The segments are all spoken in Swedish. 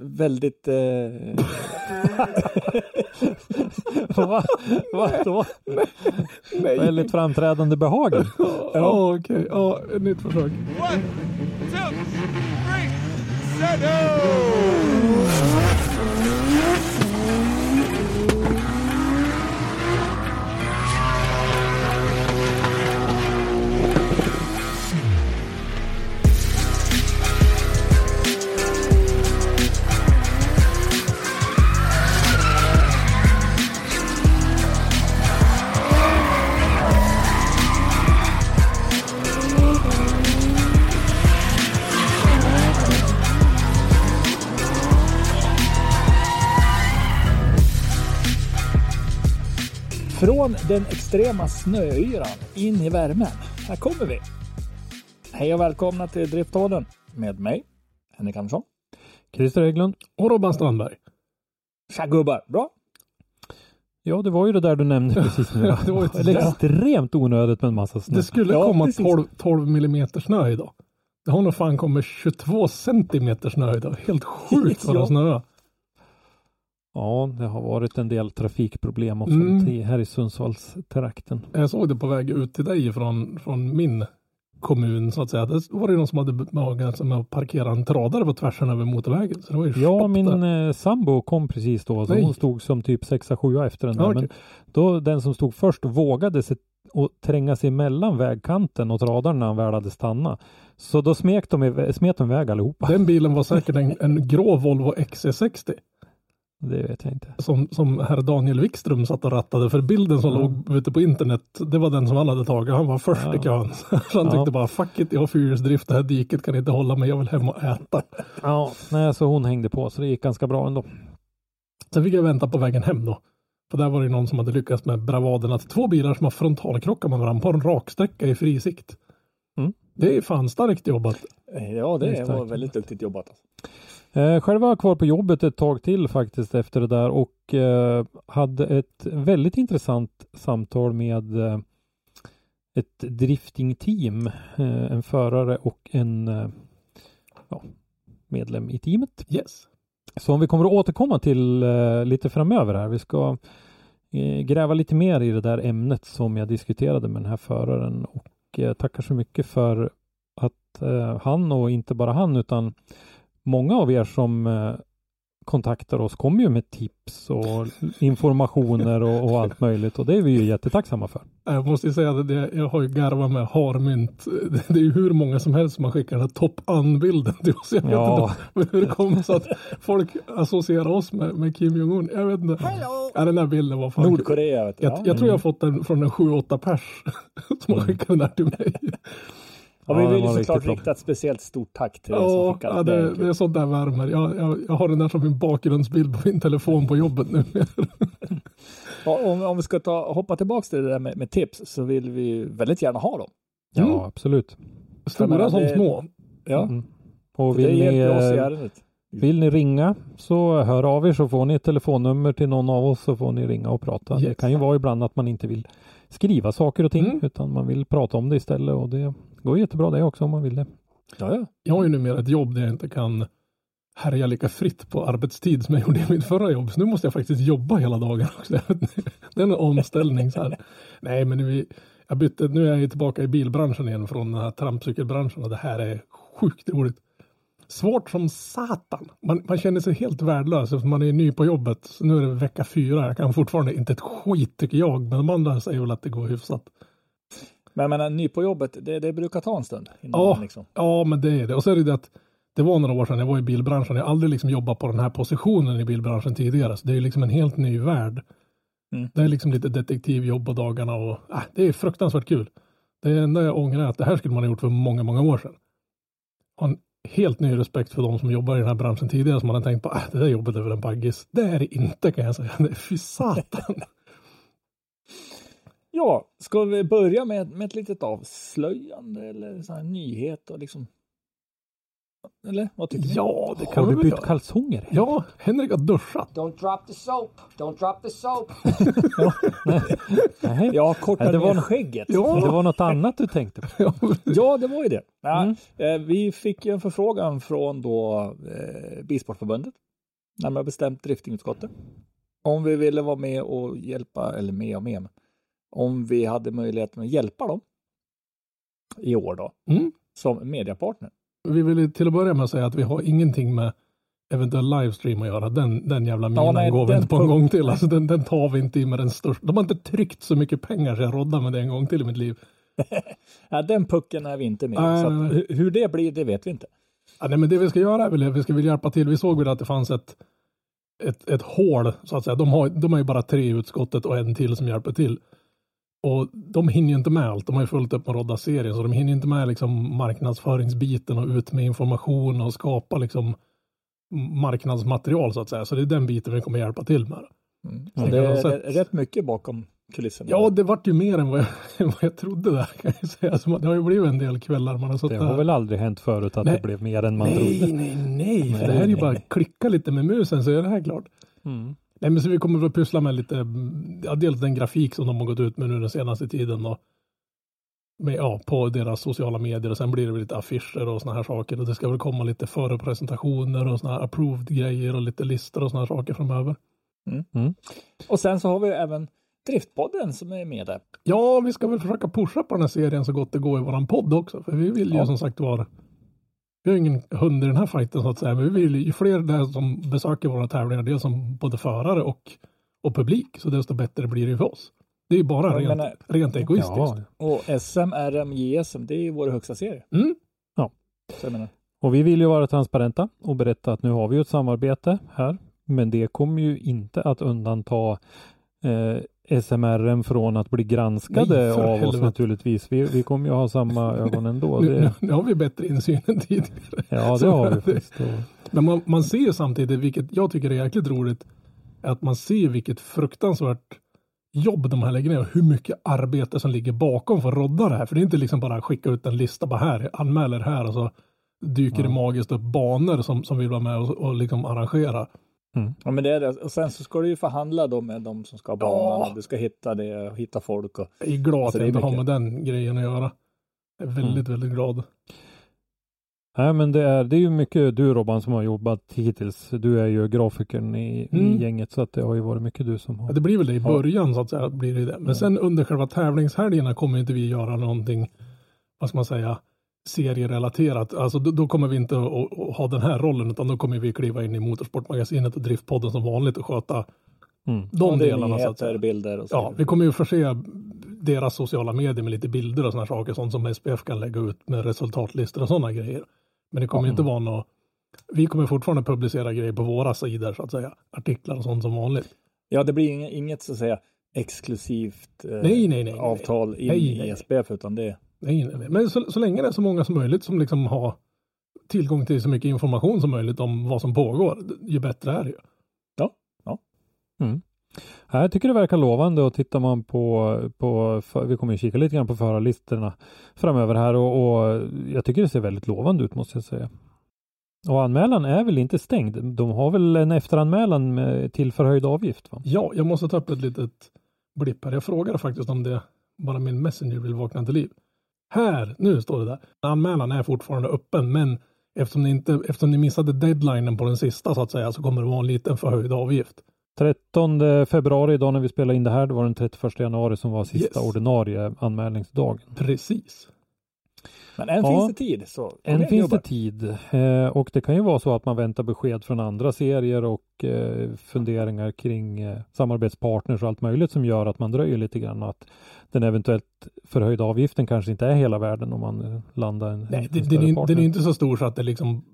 väldigt... Eh... Va? Va? Då? Väldigt framträdande behagen. Ja, okej. Ja, ett nytt försök. One, two, three, settle! Från den extrema snöyran in i värmen. Här kommer vi. Hej och välkomna till Driftpodden med mig, Henrik Andersson. Christer Hägglund. Och Robban Strandberg. Tja gubbar, bra? Ja, det var ju det där du nämnde precis nu. det var ett- Eller extremt onödigt med en massa snö. Det skulle Ja, komma precis. 12, 12 millimeter snö idag. Det har nog fan kommit 22 centimeter snö idag. Helt sjukt vad det snöar. Ja, det har varit en del trafikproblem och Mm. här i Sundsvallstrakten. Jag såg det på väg ut till dig från, från min kommun så att säga. Det var det någon som hade behagat med att parkera en tradare på tvärsen över motorvägen. Så det var ju Ja, min eh, sambo kom precis då, så Nej. hon stod som typ sexa, sjua efter den där. Ja, okej. Men då den som stod först vågade sig och tränga sig mellan vägkanten och radarn när han väl hade stannat. Så då smet de, smet de iväg allihopa. Den bilen var säkert en, en grå Volvo XC60 Det vet jag inte. som, som herr Daniel Wikström satt och rattade. För bilden som Ja. låg ute på internet, det var den som han hade tagit. Han var först Ja. i kön. Så han Ja. tyckte bara fuck it, jag har fyrhjulsdrift, det här diket kan inte hålla mig, jag vill hem och äta. Ja, nej, så hon hängde på så det gick ganska bra ändå. Sen fick jag vänta på vägen hem då. För där var det någon som hade lyckats med bravaden att två bilar som har frontalkrockat med varandra på en raksträcka i fri sikt. Mm. Det är fan starkt jobbat. Ja, det, Det var väldigt duktigt jobbat. Eh, själv var jag kvar på jobbet ett tag till faktiskt efter det där och eh, hade ett väldigt intressant samtal med eh, ett driftingteam, eh, en förare och en eh, ja, medlem i teamet. Yes. Som vi kommer att återkomma till eh, lite framöver här. Vi ska eh, gräva lite mer i det där ämnet som jag diskuterade med den här föraren och tackar så mycket för att han och inte bara han utan många av er som eh, kontaktar oss kommer ju med tips och informationer och, och allt möjligt och det är vi ju jättetacksamma för. Jag måste ju säga att det, jag har ju garvat med harmynt. Det är ju hur många som helst som har skickat den här top an-bilden till oss. Jag vet Ja. inte hur det kommer sig att folk associerar oss med, med Kim Jong-Un. Jag vet inte. Ja, den här bilden var fan Nordkorea, vet du. Jag, Ja. jag tror jag har fått den från en 7-8 pers som har skickat den här till mig. Ja, vi Ja, det vill ju såklart rikta ett speciellt stort tack till dig som Ja, skickade. ja Det är det, det är sånt där värmer. Jag, jag, jag har den där som min bakgrundsbild på min telefon på jobbet nu. Ja, om, om vi ska ta, hoppa tillbaks till det där med, med tips så vill vi väldigt gärna ha dem. Ja, Mm. absolut. Stora menar, som det- små. Ja, Mm. Och det vill ni, hjälper oss i ärendet. Vill ni ringa så hör av er så får ni ett telefonnummer till någon av oss så får ni ringa och prata. Det Yes. kan ju vara ibland att man inte vill skriva saker och ting Mm. utan man vill prata om det istället och det går jättebra det också om man vill det. Ja, ja. Jag har ju numera ett jobb där jag inte kan härja lika fritt på arbetstid som jag gjorde i mitt förra jobb. Så nu måste jag faktiskt jobba hela dagen också. Det är en omställning så här. Nej, men nu, jag bytte, nu är jag ju tillbaka i bilbranschen igen från den här trampcykelbranschen och det här är sjukt roligt. Svårt som satan. Man, man känner sig helt värdelös eftersom man är ny på jobbet. Så nu är det vecka fyra. Jag kan fortfarande inte ett skit tycker jag. Men de andra säger väl att det går hyfsat. Men jag menar, ny på jobbet, det, det brukar ta en stund. Ja. liksom. Ja, men det är det. Och så är det det att det var några år sedan jag var i bilbranschen. Jag har aldrig liksom jobbat på den här positionen i bilbranschen tidigare. Så det är liksom en helt ny värld. Mm. Det är liksom lite detektivjobb på dagarna och äh, det är fruktansvärt kul. Det enda jag ångrar är att det här skulle man ha gjort för många, många år sedan. Har en helt ny respekt för de som jobbar i den här branschen tidigare som man har tänkt på, äh, det där jobbet är väl en baggis. Det är det inte kan jag säga. Det är fy satan. Ja, ska vi börja med, med ett litet avslöjande eller så här nyhet och liksom Eller vad tycker ni? Ja, det kan Har vi du bytt kalsonger? Ja, Henrik har duschat. Don't drop the soap. Don't drop the soap. Nej. Ja, korta Nej, det ner var- skägget. Ja. Det var något annat du tänkte på. Ja, det var ju det. Ja, Mm. eh, vi fick ju en förfrågan från då eh, Bilsportförbundet, närmare bestämt driftingutskottet, om vi ville vara med och hjälpa, eller med och med, men om vi hade möjlighet att hjälpa dem i år då, Mm. som mediapartner. Vi vill till att börja med säga att vi har ingenting med eventuell livestream att göra. Den, den jävla minan nej, går vi inte på en gång till. Alltså, den, den tar vi inte i med den största. De har inte tryckt så mycket pengar så jag roddar med det en gång till i mitt liv. Ja, den pucken är vi inte med Nej, så att, hur det blir, det vet vi inte. Ja, nej, men det vi ska göra är väl att vi ska väl hjälpa till. Vi såg väl att det fanns ett, ett, ett hål så att säga. De har, de har ju bara tre i utskottet och en till som hjälper till. Och de hinner ju inte med allt. De har ju fullt upp med rodda serien så de hinner inte med liksom marknadsföringsbiten och ut med information och skapa liksom marknadsmaterial så att säga. Så det är den biten vi kommer hjälpa till med. Mm. Så det är sett- rätt mycket bakom kulisserna. Ja, det vart ju mer än vad jag, vad jag trodde där kan jag säga. Så det har ju blivit en del kvällar man har suttit Det har där. väl aldrig hänt förut att Nej. det blev mer än man Nej, trodde. nej, nej, för Nej, det här är ju bara klicka lite med musen så är det här klart. Mm. Nej, men så vi kommer att pyssla med lite, mm, ja, dels den grafik som de har gått ut med nu den senaste tiden då. Med, ja, på deras sociala medier och sen blir det väl lite affischer och såna här saker och det ska väl komma lite förepresentationer och såna här approved grejer och lite listor och såna här saker framöver. Och sen så har vi även Driftpodden som är med där. Ja, vi ska väl försöka pusha på den här serien så gott det går i våran podd också, för vi vill ju Ja. som sagt vara vi har ingen hund i den här fighten så att säga, men vi vill ju fler där som besöker våra tävlingar, dels som både förare och, och publik, så desto bättre blir det för oss. Det är ju bara rent, menar- rent egoistiskt. Ja. Och SM, RM, JSM, det är ju vår högsta serie. Mm. Så jag menar, Och vi vill ju vara transparenta och berätta att nu har vi ju ett samarbete här. Men det kommer ju inte att undanta eh, SMRM från att bli granskade Nej, av oss helvete. naturligtvis. Vi, vi kommer ju ha samma ögon ändå. Nu, Det, nu har vi bättre insyn än tidigare. ja, det har vi faktiskt. Men man, man ser ju samtidigt, vilket jag tycker är jäkligt roligt, att man ser vilket fruktansvärt jobb de här lägger ner och hur mycket arbete som ligger bakom för att rodda det här. För det är inte liksom bara skicka ut en lista, bara här, anmäler här och så dyker det magiskt upp banor som, som vill vara med och, och liksom arrangera. Ja men det är det. Och sen så ska du ju förhandla då med de som ska ha banan. och Du ska hitta det och hitta folk och Jag är glad Alltså, att det jag inte har med den grejen att göra. Jag är väldigt, väldigt glad. Nej, men det är, det är ju mycket du Robban som har jobbat hittills. Du är ju grafikern i, Mm. i gänget så att det har ju varit mycket du som Ja, har. det blir väl det i Ja. början så att säga. Blir det det. Men sen under själva tävlingshelgerna kommer inte vi göra någonting, vad ska man säga, serierelaterat. Alltså då, då kommer vi inte att, ha den här rollen utan då kommer vi kliva in i Motorsportmagasinet och Driftpodden som vanligt och sköta Mm. de är delarna. Så att nyheter, säga. bilder och så Ja, vi kommer ju förse deras sociala medier med lite bilder och sådana saker, sånt som SPF kan lägga ut med resultatlistor och sådana grejer. Men det kommer Ja. inte vara något, vi kommer fortfarande publicera grejer på våra sidor så att säga, artiklar och sånt som vanligt. Ja, det blir inget, inget så att säga exklusivt eh, Nej, nej, nej, nej. avtal in Nej, i nej. SPF utan det Nej, nej, nej. Men så, så länge det är så många som möjligt som liksom har tillgång till så mycket information som möjligt om vad som pågår, ju bättre är det ju. Ja, Jag tycker det verkar lovande och tittar man på, på för, vi kommer ju kika lite grann på förarlistorna framöver här och, och jag tycker det ser väldigt lovande ut måste jag säga. Och anmälan är väl inte stängd? De har väl en efteranmälan med, till förhöjd avgift? Va? Ja, jag måste ta upp ett litet blipp här. Jag frågade faktiskt om det, bara min messenger vill vakna till liv. Här, nu står det där. Anmälan är fortfarande öppen, men eftersom ni, inte, eftersom ni missade deadlinen på den sista så att säga så kommer det vara en liten förhöjd avgift. 13 februari, idag när vi spelar in det här, det var den 31 januari som var sista Yes. ordinarie anmälningsdagen. Precis. Men än Ja. finns det tid. Så Än igen, finns gubbar. det tid eh, och det kan ju vara så att man väntar besked från andra serier och eh, funderingar kring eh, samarbetspartners och allt möjligt som gör att man dröjer lite grann och att den eventuellt förhöjda avgiften kanske inte är hela världen om man eh, landar en, Nej, en det, större den, är, den är inte så stor så att det liksom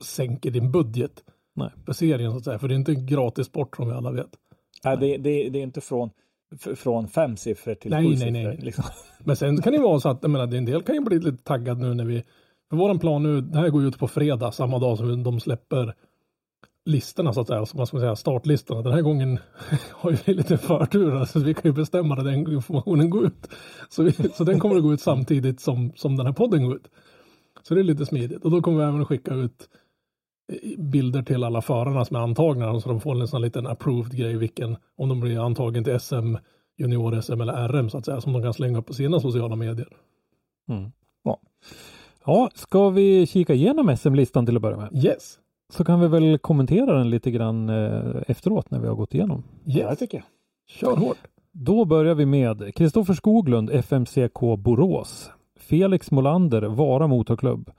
sänker din budget Nej. för serien så att säga. För det är inte en gratis sport som vi alla vet. Nej, det, det, det är inte från, från fem siffror till Nej, sju nej, siffror. nej. Liksom. Men sen kan det vara så att, jag menar, en del kan ju bli lite taggad nu när vi, för våran plan nu, det här går ut på fredag, samma dag som de släpper listorna så att säga, ska man säga, startlistorna. Den här gången har vi lite förtur, så vi kan ju bestämma när den informationen går ut. Så, vi, så den kommer att gå ut samtidigt som, som den här podden går ut. Så det är lite smidigt. Och då kommer vi även att skicka ut bilder till alla förarna som är antagna så de får en sån liten approved grej vilken om de blir antagen till SM, junior-SM eller RM så att säga som de kan slänga upp på sina sociala medier. Mm. Ja. Ja, ska vi kika igenom SM-listan till att börja med? Yes! Så kan vi väl kommentera den lite grann eh, efteråt när vi har gått igenom. Ja, det Yes! tycker jag. Kör hårt! Då börjar vi med Kristoffer Skoglund, FMCK Borås. Felix Molander, Vara Motorklubb.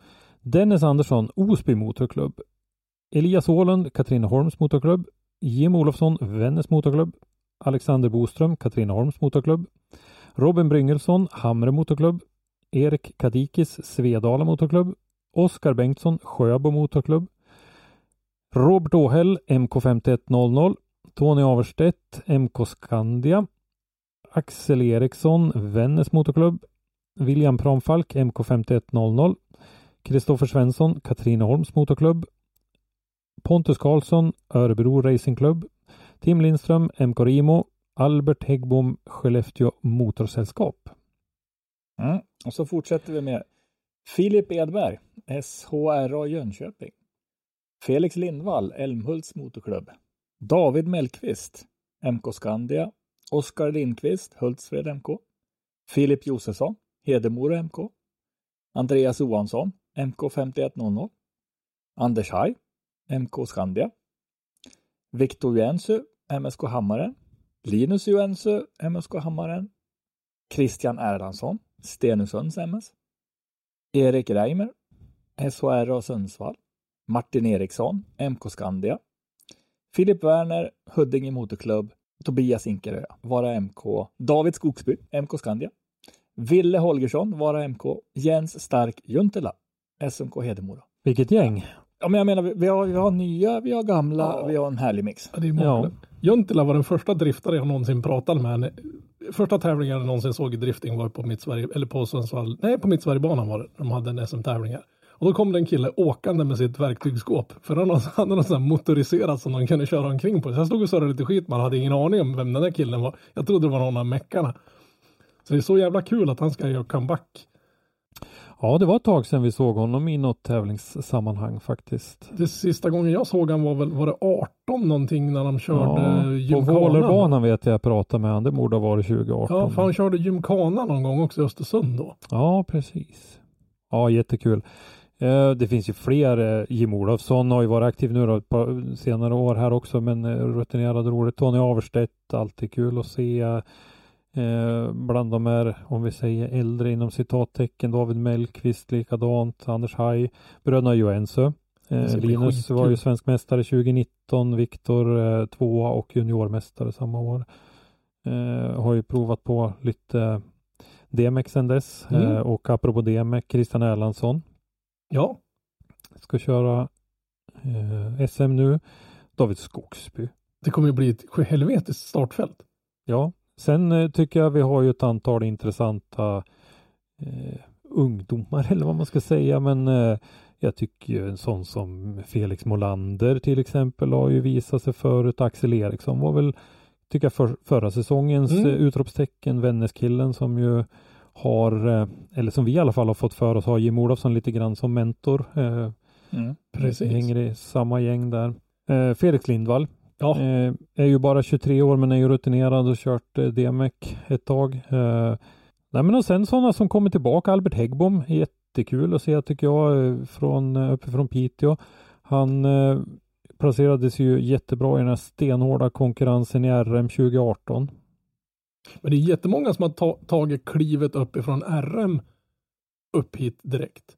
Dennis Andersson, Osby Motorklubb. Elias Ålund, Katrineholms Motorklubb. Jim Olofsson, Vännäs Motorklubb. Alexander Boström, Katrineholms Motorklubb. Robin Bryngelsson, Hamre Motorklubb. Erik Kadikis, Svedala Motorklubb. Oskar Bengtsson, Sjöbo Motorklubb. Robert Åhäll, MK5100. Tony Averstedt, MK Skandia. Axel Eriksson, Vännäs Motorklubb. William Pramfalk, MK5100. Kristoffer Svensson, Katrineholms Motorklubb. Pontus Karlsson, Örebro Racing Club. Tim Lindström, MK Rimo. Albert Häggbom, Skellefteå Motorsällskap. Mm. Och så fortsätter vi med Filip Edberg, SHRA Jönköping. Felix Lindvall, Älmhults Motorklubb. David Mellqvist, MK Skandia. Oskar Lindqvist, Hultsfred MK. Filip Josefsson, Hedemora MK. Andreas Johansson, MK 5100. Anders Haj, MK Skandia. Viktor Jensö, MSK Hammaren. Linus Joensö, MSK Hammaren. Christian Erlandsson, Stenungsunds MS. Erik Reimer, SHRA Sundsvall. Martin Eriksson, MK Skandia. Filip Werner, Huddinge Motorklubb. Tobias Inkerö, Vara MK. David Skogsby, MK Skandia. Ville Holgersson, Vara MK. Jens Stark Juntela, SMK Hedemora. Vilket gäng! Ja, men jag menar, vi- har, vi har nya, vi har gamla, Ja. vi har en härlig mix. Ja, det är Ja. Juntila var den första driftare jag någonsin pratade med. Första tävlingen jag någonsin såg i drifting var på mitt Sverige, eller på Sundsvall, nej på mitt Sverigebanan var det. De hade en SM-tävling här. Och då kom det en kille åkande med sitt verktygsskåp. För han hade något sånt motoriserat som de kunde köra omkring på. Så jag stod och surrade lite skit, man hade ingen aning om vem den där killen var. Jag trodde det var någon av meckarna. Så det är så jävla kul att han ska göra comeback. Ja, det var ett tag sedan vi såg honom i något tävlingssammanhang faktiskt. Det sista gången jag såg han var väl, var det 18 någonting när de körde Ja, på gymkana? Vålerbanan vet jag jag pratade med han. Det borde ha varit 2018. Ja, för han körde gymkana någon gång också i Östersund då. Ja, precis. Ja, jättekul. Eh, Det finns ju fler. eh, Jim Olofsson har ju varit aktiv nu då, par senare år här också, men eh, rutinerad och roligt. Tony Averstedt, alltid kul att se. Eh, bland de här, om vi säger äldre inom citattecken, David Mellqvist likadant, Anders Haj, bröderna Joensö. Det Eh, Linus var ju svensk mästare 2019, Viktor eh, tvåa och juniormästare samma år. Eh, har ju provat på lite DMX sen dess. Mm. Eh, och apropå DMX, Christian Erlandsson Ja, ska köra eh, SM nu. David Skogsby. det kommer ju bli ett helvetiskt startfält. Ja, sen eh, tycker jag vi har ju ett antal intressanta eh, ungdomar eller vad man ska säga. Men eh, jag tycker ju en sån som Felix Molander till exempel har ju visat sig förut. Axel Eriksson var väl, tycker jag, för, förra säsongens Mm. eh, utropstecken. Vännäskillen som ju har, eh, eller som vi i alla fall har fått för oss, har Jim Olofsson lite grann som mentor. Mm. Precis. Hänger i samma gäng där. Felix Lindvall Ja, Eh, är ju bara 23 år men är ju rutinerad och kört eh, DMEC ett tag. Eh, nej men och sen sådana som kommer tillbaka. Albert Häggbom, jättekul att se tycker jag eh, från, eh, uppifrån Piteå. Han eh, placerades ju jättebra i den här stenhårda konkurrensen i RM 2018. men det är jättemånga som har ta- tagit klivet uppifrån RM upp hit direkt.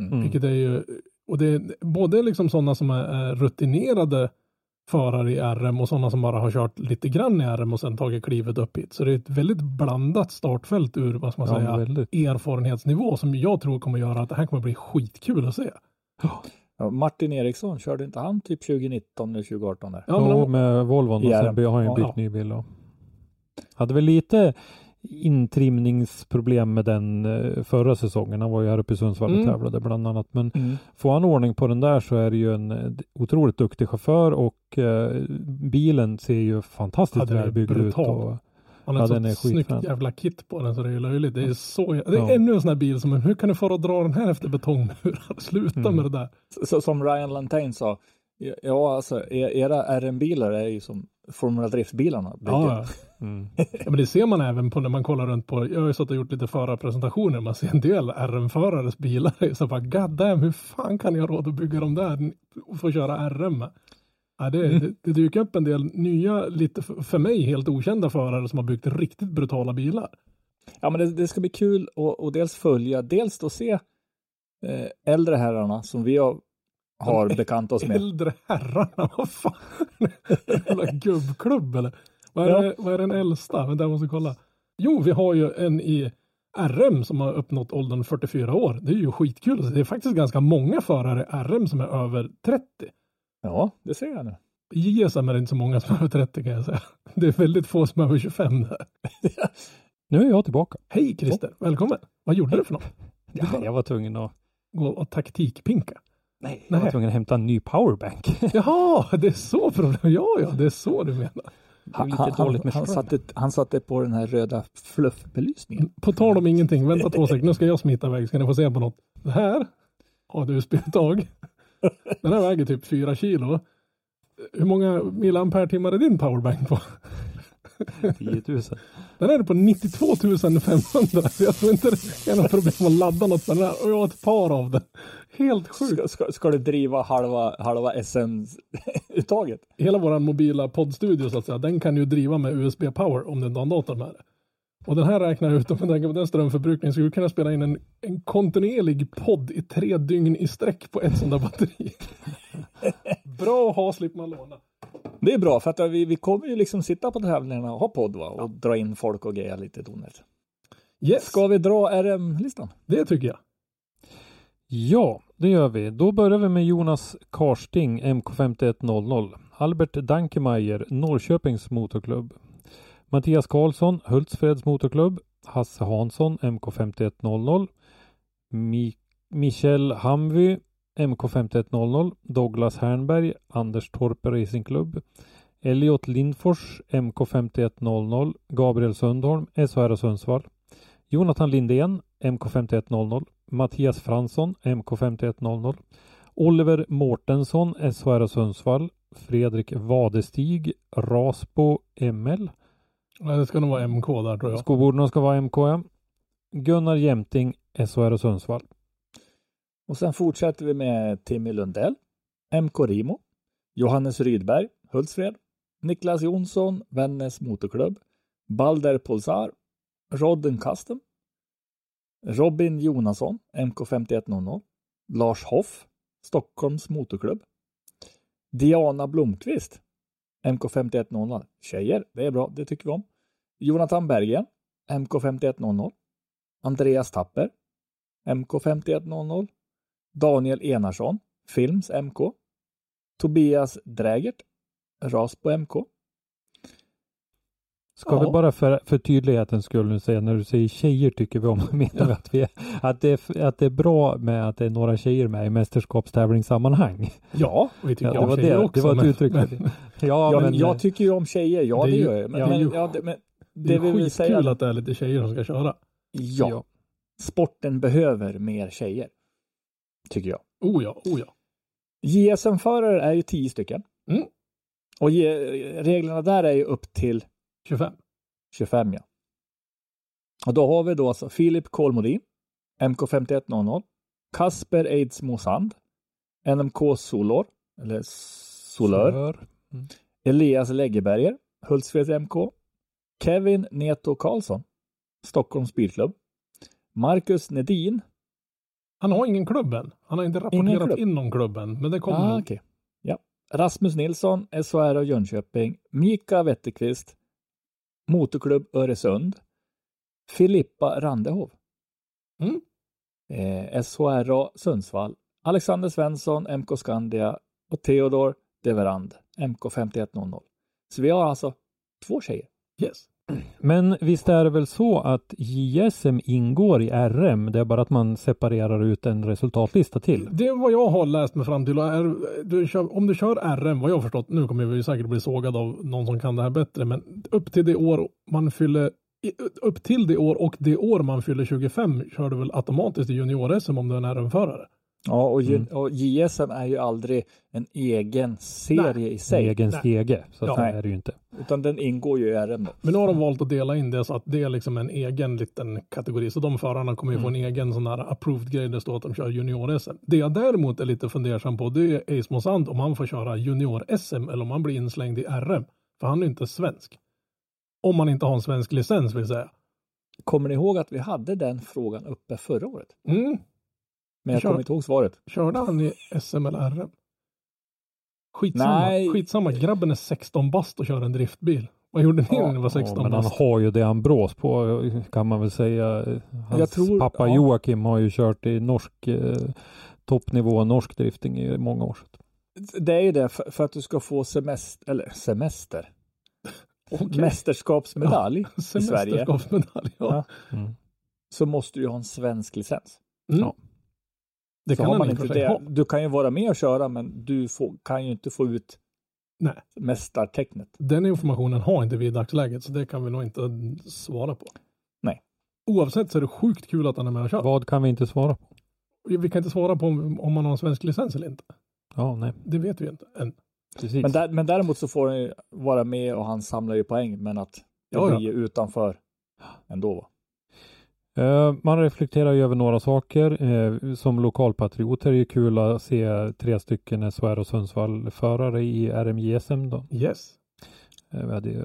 Mm. Vilket är ju, och det är både liksom sådana som är, är rutinerade förare i RM och sådana som bara har kört lite grann i RM och sen tagit klivet upp hit. Så det är ett väldigt blandat startfält ur, vad ska man Ja, säga, väldigt. erfarenhetsnivå som jag tror kommer göra att det här kommer bli skitkul att se. Ja, Martin Eriksson, körde inte han typ 2019 eller 2018 där? Ja, men Ja, med Volvon och Ja, sen har han ju ja. bytt ny bil. då. Hade väl lite intrimningsproblem med den eh, förra säsongen. Han var ju här uppe i Sundsvall och Mm. tävlade bland annat. Men Mm. Får han ordning på den där så är det ju en eh, otroligt duktig chaufför och eh, bilen ser ju fantastiskt Ja, välbyggd ut. Och, Han har Ja, ett den är sånt snyggt skitfrän. jävla kit på den så det är löjligt. Det är så, det är Ja. ännu en sån här bil som, hur kan du fara och dra den här efter betongmurar? Sluta Mm. med det där. Så, som Ryan Lantain sa, ja alltså e- era RM-bilar är ju som Formula Drift-bilarna. ja. Mm. ja, men det ser man även på när man kollar runt på, jag har ju suttit och gjort lite förarpresentationer, man ser en del RM-förares bilar, så bara god damn, hur fan kan jag ha råd att bygga dem där och få köra RM? Ja, det, Mm. det, det dyker upp en del nya, lite för mig helt okända förare som har byggt riktigt brutala bilar. Ja, men det, det ska bli kul att att dels följa, dels då se eh, äldre herrarna som vi har, har bekantat oss med. Äldre herrarna, vad fan? Jävla gubbklubb eller? Vad är, Ja. vad är den äldsta? Vänta, jag måste kolla. Jo, vi har ju en i RM som har uppnått åldern 44 år. Det är ju skitkul. Det är faktiskt ganska många förare i RM som är över 30. Ja, det ser jag nu. I JSM är det inte så många som är över 30 kan jag säga. Det är väldigt få som är över 25 där. Nu är jag tillbaka. Hej Christer, välkommen. Vad gjorde du för något? Ja, jag var tvungen att, Gå och taktikpinka? nej, jag var Nej. tvungen att hämta en ny powerbank. Jaha, det är så problem. Ja, ja, det är så du menar. Han, han, han, satte, han satte på den här röda fluffbelysningen. På tal om ingenting, vänta två sekunder, nu ska jag smita iväg, ska ni få se på något. Det här har du USB-uttag. Den här väger typ 4 kilo. Hur många milliampere-timmar är din powerbank på? 10 000. Den är på 92 500. Så jag tror inte det är något problem att ladda något med den här. Och jag har ett par av den. Helt sjukt. Ska, ska, ska du driva halva, halva SM-uttaget? Hela våran mobila poddstudio så att säga, den kan ju driva med USB-power om den har en dator med det. Och den här räknar ut, om man tänker på den strömförbrukningen, skulle du kunna spela in en, en kontinuerlig podd i tre dygn i sträck på ett sånt där batteri. Bra att ha, slipper man låna. Det är bra för att vi, vi kommer ju liksom sitta på tävlingarna och ha podd va? och dra in folk och greja lite donet. Yes, Ska vi dra RM-listan? det tycker jag. Ja, det gör vi. Då börjar vi med Jonas Karsting, MK5100. Albert Dankemeyer, Norrköpings Motorklubb. Mattias Karlsson, Hultsfreds Motorklubb. Hasse Hansson, MK5100. Mi Michel Hamvy, MK5100. Douglas Hernberg, Anders Torpe Racingklubb. Elliot Lindfors, MK5100. Gabriel Sundholm, SHR Sundsvall. Jonathan Lindén, MK5100. Mattias Fransson, MK5100. Oliver Mårtensson, SHR Sundsvall. Fredrik Vadestig, Rasbo ML. Ja, Det ska nog vara MK där tror jag. Skoborden ska vara MKM. Gunnar Jämting, SHR Sundsvall. Och sen fortsätter vi med Timmy Lundell, MK Rimo, Johannes Rydberg, Hultsfred, Niklas Jonsson, Vännäs Motorklubb, Balder Pulsar, Rodden Custom, Robin Jonasson, MK5100, Lars Hoff, Stockholms Motorklubb, Diana Blomqvist, MK5100, tjejer, det är bra, det tycker vi om. Jonathan Bergen, MK5100, Andreas Tapper, MK5100, Daniel Enarsson, Films MK, Tobias Drägert, Rasbo MK, Ska Ja. vi bara för, för tydlighetens skull nu säga när du säger tjejer tycker vi om, menar vi att, vi, att, det, är- att det är bra med att det är några tjejer med i mästerskapstävlingssammanhang? Ja, vi tycker Ja, det om var tjejer det, också. det var ett men- uttryck men. Ja, Ja, men jag tycker ju om tjejer, ja det det, gör jag. Men, ja, men, ja, det, men Det det är vi vill säga, att det är lite tjejer som ska köra. ja, ja. sporten behöver mer tjejer. Tycker jag. Oh ja, oh ja. JSM-förare är ju tio stycken. Mm. Och reglerna där är ju upp till 25. 25 ja. Och då har vi då alltså Filip Kolmodin, MK5100, Kasper Eids Mosand, NMK Solor, eller Solör, Sör. Elias Läggeberger, Hultsfreds MK, Kevin Neto Karlsson, Stockholms Bilklubb, Marcus Nedin, Han har ingen klubb än. Han har inte rapporterat in någon klubb än. Men det kommer ah, okej. ja. Rasmus Nilsson, SHR och Jönköping, Mika Wetterqvist, Motorklubb Öresund, Filippa Randehov, Mm. eh, SHRA Sundsvall, Alexander Svensson, MK Skandia och Theodor Deverand, MK 5100. Så vi har alltså två tjejer. Yes. Men visst är det väl så att JSM ingår i RM, det är bara att man separerar ut en resultatlista till. Det är vad jag har läst mig fram till. Är, du kör, om du kör RM, vad jag har förstått, nu kommer vi ju säkert bli sågad av någon som kan det här bättre, men upp till det år man fyller upp till det år och det år man fyller 25 kör du väl automatiskt i junior-SM om du är en RM-förare? Ja, och, Ju- Mm. och JSM är ju aldrig en egen serie i En sig, egen Nej. stege, så Ja. det är det ju inte. utan den ingår ju i RM. Men nu har de valt att dela in det så att det är liksom en egen liten kategori. Så de förarna kommer ju få en egen sån där approved grej. Det står att de kör junior-SM. Det jag däremot är lite fundersam på det är Ace Mosand om han får köra junior-SM eller om han blir inslängd i RM. För han är inte svensk. Om man inte har en svensk licens vill säga. Kommer ni ihåg att vi hade den frågan uppe förra året? Mm. Men jag Kör. kommer inte ihåg svaret. Körde han i SM eller RM? Skitsamma. Nej. Skitsamma. Grabben är 16 bast och kör en driftbil. Vad gjorde ni Ja, när ni var 16 Ja, men han bast? har ju det han brås på kan man väl säga. Hans Jag tror- pappa ja. Joakim har ju kört i norsk eh, toppnivå, norsk drifting i många år. Det är ju det, för, för att du ska få semester, eller semester, Okej. mästerskapsmedalj i Sverige. Ja. Ja. Mm. så måste du ju ha en svensk licens. Mm. Ja. Det Så kan har man inte det, ha. du kan ju vara med och köra, men du får, kan ju inte få ut Nej. mästartecknet. Den informationen har inte vi i dagsläget så det kan vi nog inte svara på. Nej. Oavsett så är det sjukt kul att han är med och kör. Vad kan vi inte svara på? Vi kan inte svara på om, om man har en svensk licens eller inte. Ja, nej, Det vet vi inte än. precis. Men, där, men däremot så får han ju vara med och han samlar ju poäng, men att det Ja, ja. blir ju utanför ändå. Eh, Man reflekterar ju över några saker. Eh, Som lokalpatriot är det kul att se tre stycken SHR och Sundsvall-förare i RMJSM då. Yes. Vi hade ju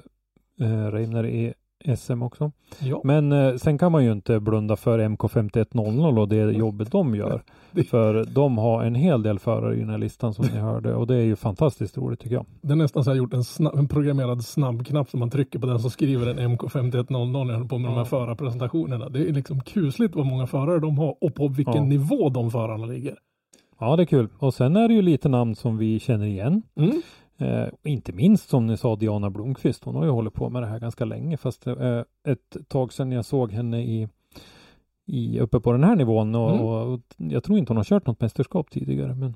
Reimner i SM också. Ja. Men eh, sen kan man ju inte blunda för MK5100 och det jobbet de gör. För de har en hel del förare i den här listan som ni hörde och det är ju fantastiskt roligt tycker jag. Det är nästan så jag har gjort en, snabb, en programmerad snabbknapp som man trycker på den som skriver en MK5100 när jag håller på med de här förarpresentationerna. Det är liksom kusligt vad många förare de har och på vilken Ja. nivå de förarna ligger. Ja, det är kul. Och sen är det ju lite namn som vi känner igen. Mm. Eh, inte minst som ni sa Diana Blomqvist. Hon har ju hållit på med det här ganska länge fast är ett tag sedan jag såg henne i, i uppe på den här nivån och, Mm. och, och jag tror inte hon har kört något mästerskap tidigare men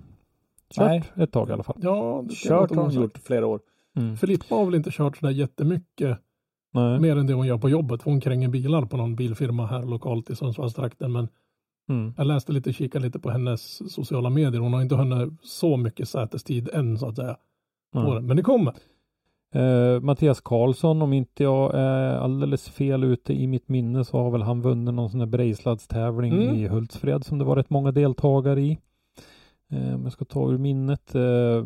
kört Nej. ett tag i alla fall. Ja, Kört har hon gjort flera år. Mm. Filippa har väl inte kört sådär jättemycket Nej. mer än det hon gör på jobbet. Hon kränger bilar på någon bilfirma här lokalt i Sundsvallstrakten. Men Mm. jag läste lite, kikade lite på hennes sociala medier. Hon har inte hunnit så mycket sätestid än så att säga. Den. Men det kommer. Eh, Mattias Karlsson, om inte jag är alldeles fel ute i mitt minne så har väl han vunnit någon sån där brejsladstävling Mm. i Hultsfred som det var rätt många deltagare i. Eh, om jag ska ta ur minnet. Eh,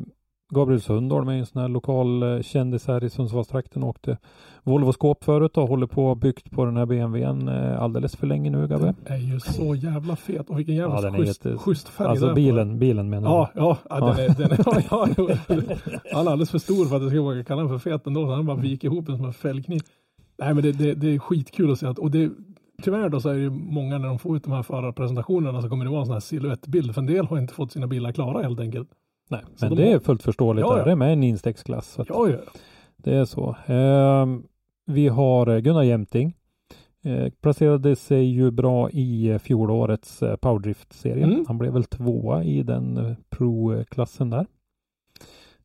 Gabriel Sundholm är en sån här lokal eh, kändis här i Sundsvallstrakten och åkte Volvo skåp förut och håller på byggt på den här BMWn eh, alldeles för länge nu Gabbe. Den är ju så jävla fet. Och vilken jävla Ja, schysst, jätte- schysst färg Alltså på bilen, bilen menar Ja, ja, ja, Ja. den är, den är, ja, ja. Han är alldeles för stor för att jag ska våga kalla den för fet ändå. Han bara viker ihop den som en fällkniv. Nej, men det, det, det är skitkul att se att, och det, tyvärr då så är det ju många när de får ut de här förarpresentationerna så kommer det vara en sån här siluettbild. För en del har inte fått sina bilar klara helt enkelt. Nej, Så men de det är fullt förståeligt. Ja, ja. Det är med en instegsklass. Ja, ja. Det är så. Ehm, vi har eh, Gunnar Jämting. Eh, placerade sig ju bra i eh, fjolårets eh, powerdrift-serie. Mm. Han blev väl tvåa i den pro-klassen där.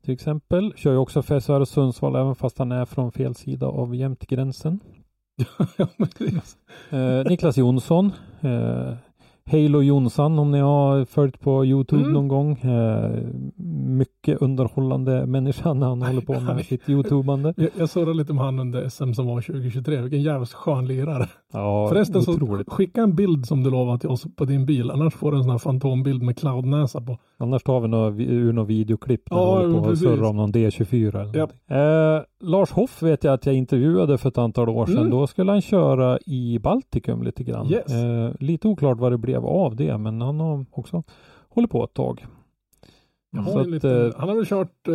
Till exempel. Kör ju också för SHR Sundsvall även fast han är från fel sida av jämtgränsen. ja Eh, Niklas Jonsson. Eh, Halo Jonsson om ni har följt på Youtube Mm. någon gång. Eh, mycket underhållande människa när han håller på med sitt Youtubande. jag, jag surrade lite med han under SM som var 2023. Vilken jävligt skön lirare. Ja, Förresten så otroligt. skicka en bild som du lovade till oss på din bil. Annars får du en sån här fantombild med cloudnäsa på. Annars tar vi några, ur något videoklipp när Ja, vi håller på och surrar om någon D24 eller någonting. eh, Lars Hoff vet jag att jag intervjuade för ett antal år sedan. Mm. Då skulle han köra i Baltikum lite grann. Yes. Eh, lite oklart vad det blev av det, men han har också hållit på ett tag. Har att, en liten, eh, han har väl kört eh,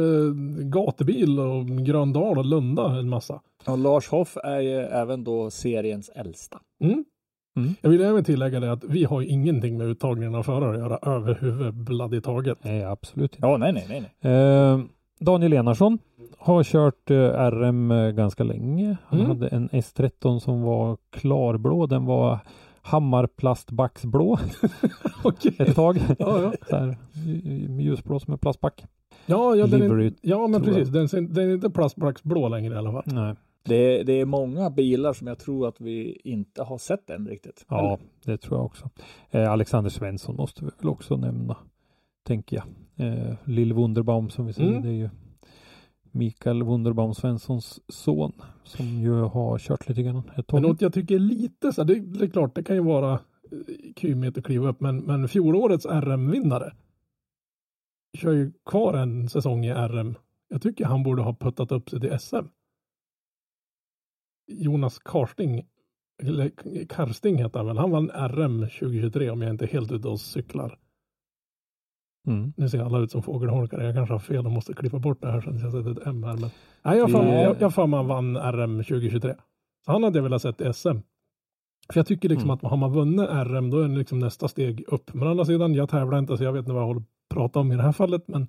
gatubil och Gröndal och Lunda en massa. Och Lars Hoff är ju även då seriens äldsta. Mm. Mm. Jag vill även tillägga det att vi har ju ingenting med uttagningen av förare att göra överhuvudtaget taget. Nej, absolut inte. Ja, nej, nej, nej. nej. Eh, Daniel Enarsson har kört eh, RM eh, ganska länge. Han Mm. hade en S13 som var klarblå. Den var Hammarplastbacksblå Okej. ett tag. Ja, ja. Så här, eh, ljusblå som en plastback. Ja, ja, den är, Livery, ja men precis. Den, den är inte plastbacksblå längre i alla fall. Nej. Det, det är många bilar som jag tror att vi inte har sett än riktigt. Ja, det tror jag också. Eh, Alexander Svensson måste vi väl också nämna, tänker jag. Eh, Lill Wunderbaum som vi säger, Mm. det är ju Mikael Wunderbaum Svenssons son som ju har kört lite grann ett Men något jag tycker lite så här, det, det är klart, det kan ju vara eh, kymigt att kliva upp, men, men fjolårets RM-vinnare kör ju kvar en säsong i RM. Jag tycker han borde ha puttat upp sig till SM. Jonas Karsting, eller Karsting heter han väl, han vann RM 2023 om jag inte är helt ute och cyklar. Mm. Nu ser alla ut som fågelholkar, jag kanske har fel och måste klippa bort det här att jag sätter ett M här. Men... Nej, jag Det- jag, jag får man vann RM 2023. Så han hade jag velat sett i SM. För jag tycker liksom Mm. att har man vunnit RM då är det liksom nästa steg upp. Men å andra sidan, jag tävlar inte så jag vet inte vad jag håller på att prata om i det här fallet. Men,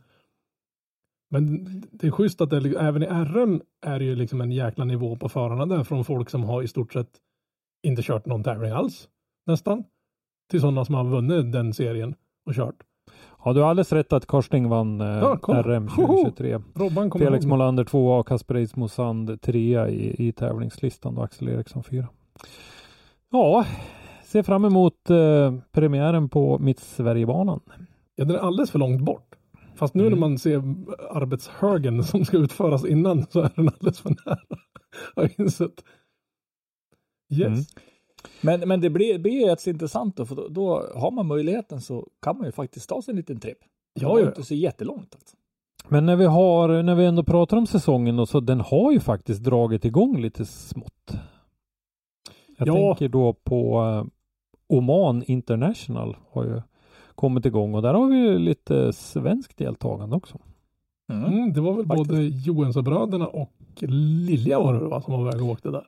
men det är schysst att det, även i RM är det ju liksom en jäkla nivå på förarna där från folk som har i stort sett inte kört någon tävling alls nästan. Till sådana som har vunnit den serien och kört. Ja, du har alldeles rätt att Korsning vann eh, Ja. RM Hoho! 2023. Robban kommer Felix ihåg. Molander 2 Kasper Eismo Sand 3 i, i tävlingslistan och Axel Eriksson 4. Ja, ser fram emot eh, premiären på Mitt Sverigebanan. Ja, den är alldeles för långt bort. Fast nu Mm. när man ser arbetshögen som ska utföras innan så är den alldeles för nära. Har jag insett. Yes. Mm. Men, men det blir, blir ju rätt så intressant då, för då, då har man möjligheten så kan man ju faktiskt ta sig en liten tripp. Det Ja, var ja. inte så jättelångt. Alltså. Men när vi har, när vi ändå pratar om säsongen då, så den har ju faktiskt dragit igång lite smått. Jag Ja. tänker då på eh, Oman International har ju kommit igång och där har vi ju lite svenskt deltagande också. Mm, det var väl Faktiskt. både Johansson-bröderna och Lilja var det va, som var väg och åkte där.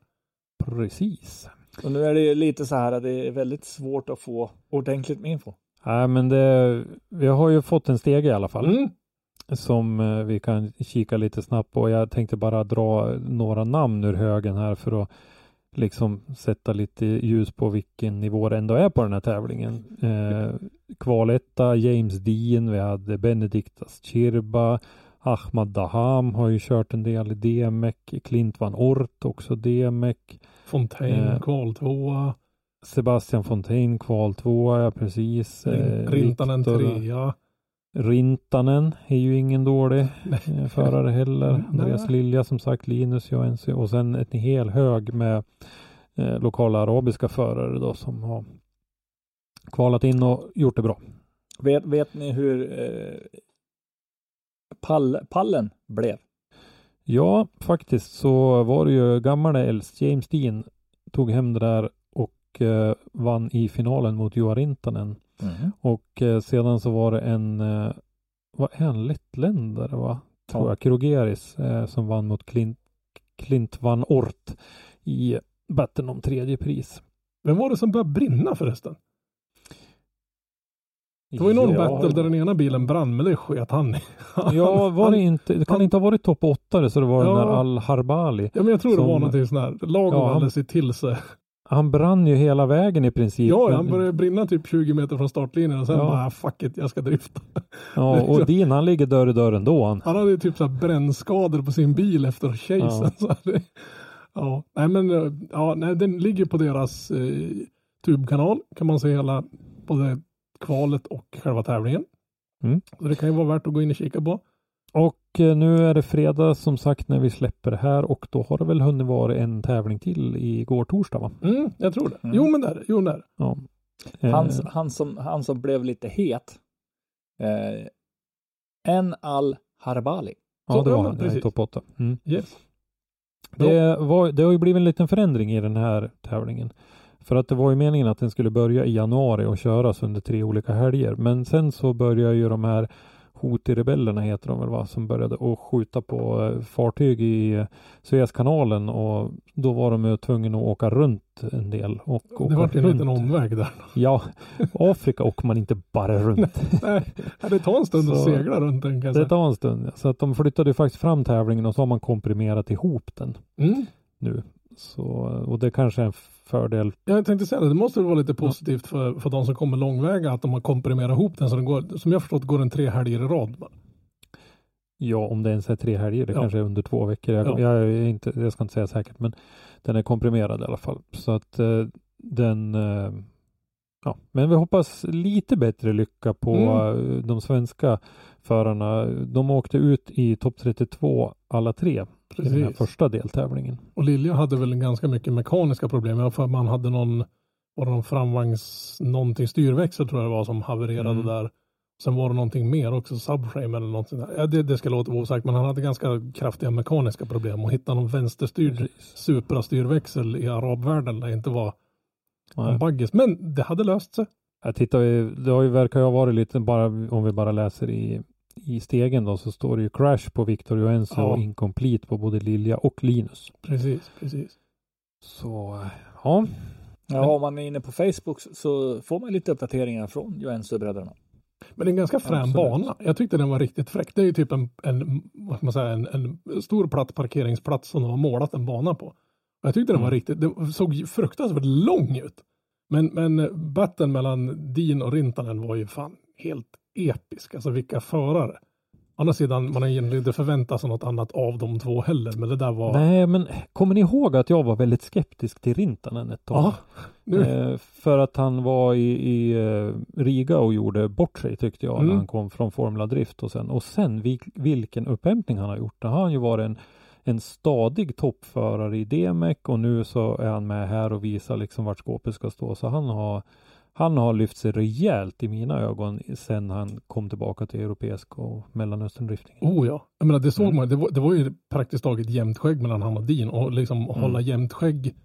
Precis. Och nu är det ju lite så här att det är väldigt svårt att få ordentligt med info. Nej men det, vi har ju fått en stege i alla fall. Mm. som eh, vi kan kika lite snabbt på. Jag tänkte bara dra några namn ur högen här för att liksom sätta lite ljus på vilken nivå det ändå är på den här tävlingen. Eh, kvaletta James Dean, vi hade Benediktas Chirba, Ahmad Daham har ju kört en del i DMEC, Clint van Ort också DMEC, Fontaine, Eh. kval tvåa. Sebastian Fontaine kval tvåa, ja precis. Eh, Rintanen trea. Rintanen är ju ingen dålig eh, förare heller. Andreas Lilja som sagt, Linus Johansson och sen en hel hög med eh, lokala arabiska förare då som har kvalat in och gjort det bra. Vet, vet ni hur eh, pall, pallen blev? Ja, faktiskt så var det ju gamla äldst James Dean tog hem det där och eh, vann i finalen mot Joa Rintanen. Och eh, sedan så var det en, eh, vad är han, lettländare va? Tror Ja. jag, Krogeris eh, som vann mot Clint, Clint van Ort i battlen om tredje pris. Vem var det som började brinna förresten? Det var ju någon ja, battle där den ena bilen brann, men det sket han. Ja, var det inte, det kan han- inte ha varit topp 8 så det var den Ja. där Al-Harbali. Ja, men jag tror det Som- var någonting sån här. Lagom Ja, han- hade sig till sig. Han brann ju hela vägen i princip. Ja, han började brinna typ 20 meter från startlinjen och sen Ja. bara "Ah, fuck it, jag ska drifta. Ja, och Dean han ligger dörr i dörr ändå han. Han hade typ så här brännskador på sin bil efter chasen. Ja. Så det, ja, nej men ja, nej, den ligger på deras eh, tubkanal kan man se hela både kvalet och själva tävlingen. Mm. Så det kan ju vara värt att gå in och kika på. Och eh, nu är det fredag som sagt när vi släpper det här och då har det väl hunnit vara en tävling till igår torsdag va? Mm, jag tror det. Mm. Jo men där, jo där. Ja. Eh, Han, han, som, han som blev lite het. Eh, en al Harbali. ja, så- det ja, var men han i precis. topp 8. Mm. Yes. Det, var, det har ju blivit en liten förändring i den här tävlingen. För att det var ju meningen att den skulle börja i januari och köras under tre olika helger. Men sen så börjar ju de här Houthi-rebellerna heter de väl va, som började att skjuta på eh, fartyg i eh, Suezkanalen och då var de ju tvungna att åka runt en del. Och Det var en liten omväg där. Ja, Afrika åker man inte bara runt. Nej, det tar en stund att Så- segla runt den kan Det tar en stund. Så att de flyttade ju faktiskt fram tävlingen och så har man komprimerat ihop den Mm. nu. Så, och det kanske är en fördel. Jag tänkte säga det, det måste väl vara lite positivt för, för de som kommer långväga att de har komprimerat ihop den så den går, som jag förstått går den tre helger i rad. Ja, om det ens är tre helger. Det Ja. kanske är under två veckor. Jag, Ja. jag, är inte, jag ska inte säga säkert, men den är komprimerad i alla fall. Så att eh, den eh, Ja, men vi hoppas lite bättre lycka på Mm. eh, de svenska förarna. De åkte ut i topp 32 alla tre i den här Precis. första deltävlingen. Och Lilja hade väl ganska mycket mekaniska problem. Jag för man hade någon, var det någon framvagns, någonting styrväxel tror jag det var som havererade Mm. där. Sen var det någonting mer också, subframe eller någonting. Ja, det, det ska låta vara osagt, men han hade ganska kraftiga mekaniska problem och hitta någon vänsterstyrd Supra-styrväxel i arabvärlden där inte var en baggis. Men det hade löst sig. Jag tittar, det har ju verkar ju ha varit lite bara om vi bara läser i, i stegen då så står det ju crash på Victor Joensu Ja. och incomplete på både Lilja och Linus. Precis, precis. Så ja, Ja, om man är inne på Facebook så får man lite uppdateringar från Joensuu-bröderna. Men det är en ganska frän Absolut. bana. Jag tyckte den var riktigt fräck. Det är ju typ en, en, vad ska man säga, en, en stor platt parkeringsplats som de har målat en bana på. Jag tyckte den var Mm. riktigt, det såg fruktansvärt lång ut. Men, men batten mellan Dean och Rintanen var ju fan helt episk. Alltså vilka förare. Å andra sidan, man har egentligen inte förväntat sig något annat av de två heller. Men det där var... nej men kommer ni ihåg att jag var väldigt skeptisk till Rintanen ett tag? Ja, nu. Eh, för att han var i, i eh, Riga och gjorde bort sig tyckte jag Mm. när han kom från Formula Drift och sen och sen vil, vilken upphämtning han har gjort. Där har han ju varit en, en stadig toppförare i DMEC och nu så är han med här och visar liksom vart skåpet ska stå. Så han har han har lyft sig rejält i mina ögon sen han kom tillbaka till europeisk och mellanösterndriftningen. Oh ja, jag menar det såg Mm. man. Det var, det var ju praktiskt taget jämnt skägg mellan han och Dean och liksom Mm. hålla jämnt skägg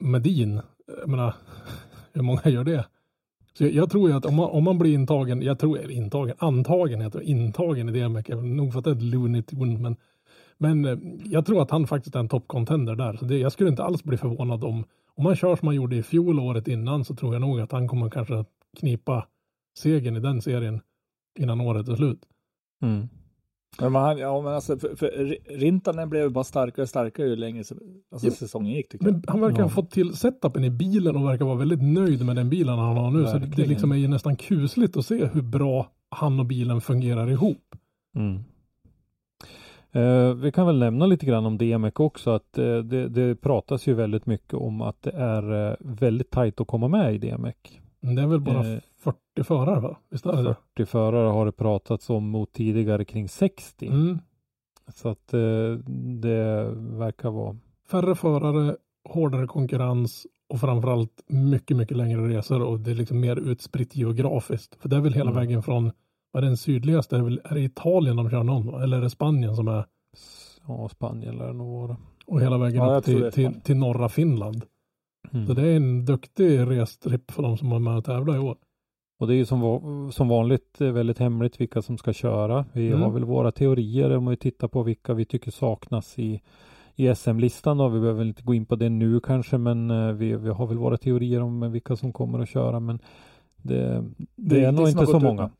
med Dean. Jag menar, hur många gör det? Så jag, jag tror ju att om man, om man blir intagen, jag tror, eller intagen, antagen heter det, intagen i väl nog för att det är ett Looney Tune, men, men eh, jag tror att han faktiskt är en toppcontender där. Så det, jag skulle inte alls bli förvånad om, om man kör som man gjorde i fjol året innan så tror jag nog att han kommer kanske knipa segern i den serien innan året är slut. Mm. Men man, ja, men alltså, för, för Rintanen blev bara starkare och starkare ju längre så- alltså, Ja. säsongen gick tycker jag. Men han verkar Ja. ha fått till setupen i bilen och verkar vara väldigt nöjd med den bilen han har nu. Så det Verkligen. liksom är ju nästan kusligt att se hur bra han och bilen fungerar ihop. Mm. Eh, vi kan väl nämna lite grann om DMEC också att eh, det, det pratas ju väldigt mycket om att det är eh, väldigt tajt att komma med i DMEC. Det är väl bara Eh, 40 förare va? Visst är det det? 40 förare har det pratats om mot tidigare kring 60. Mm. Så att eh, det verkar vara Färre förare, hårdare konkurrens och framförallt mycket, mycket längre resor och det är liksom mer utspritt geografiskt. För det är väl hela Mm. vägen från, vad är den sydligaste? Är det, väl, är det Italien de kör någon? Eller är det Spanien som är? ja, Spanien lär det nog vara. Och hela vägen Ja, upp det till, är till, till norra Finland. Mm. Så det är en duktig restripp för de som var med och tävlade i år. Och det är ju som, som vanligt eh, väldigt hemligt vilka som ska köra. Vi Mm. har väl våra teorier om vi tittar på vilka vi tycker saknas i, i SM-listan. Då. Vi behöver väl inte gå in på det nu kanske, men eh, vi, vi har väl våra teorier om vilka som kommer att köra. Men det, det, är inget nog inte så ut många. med.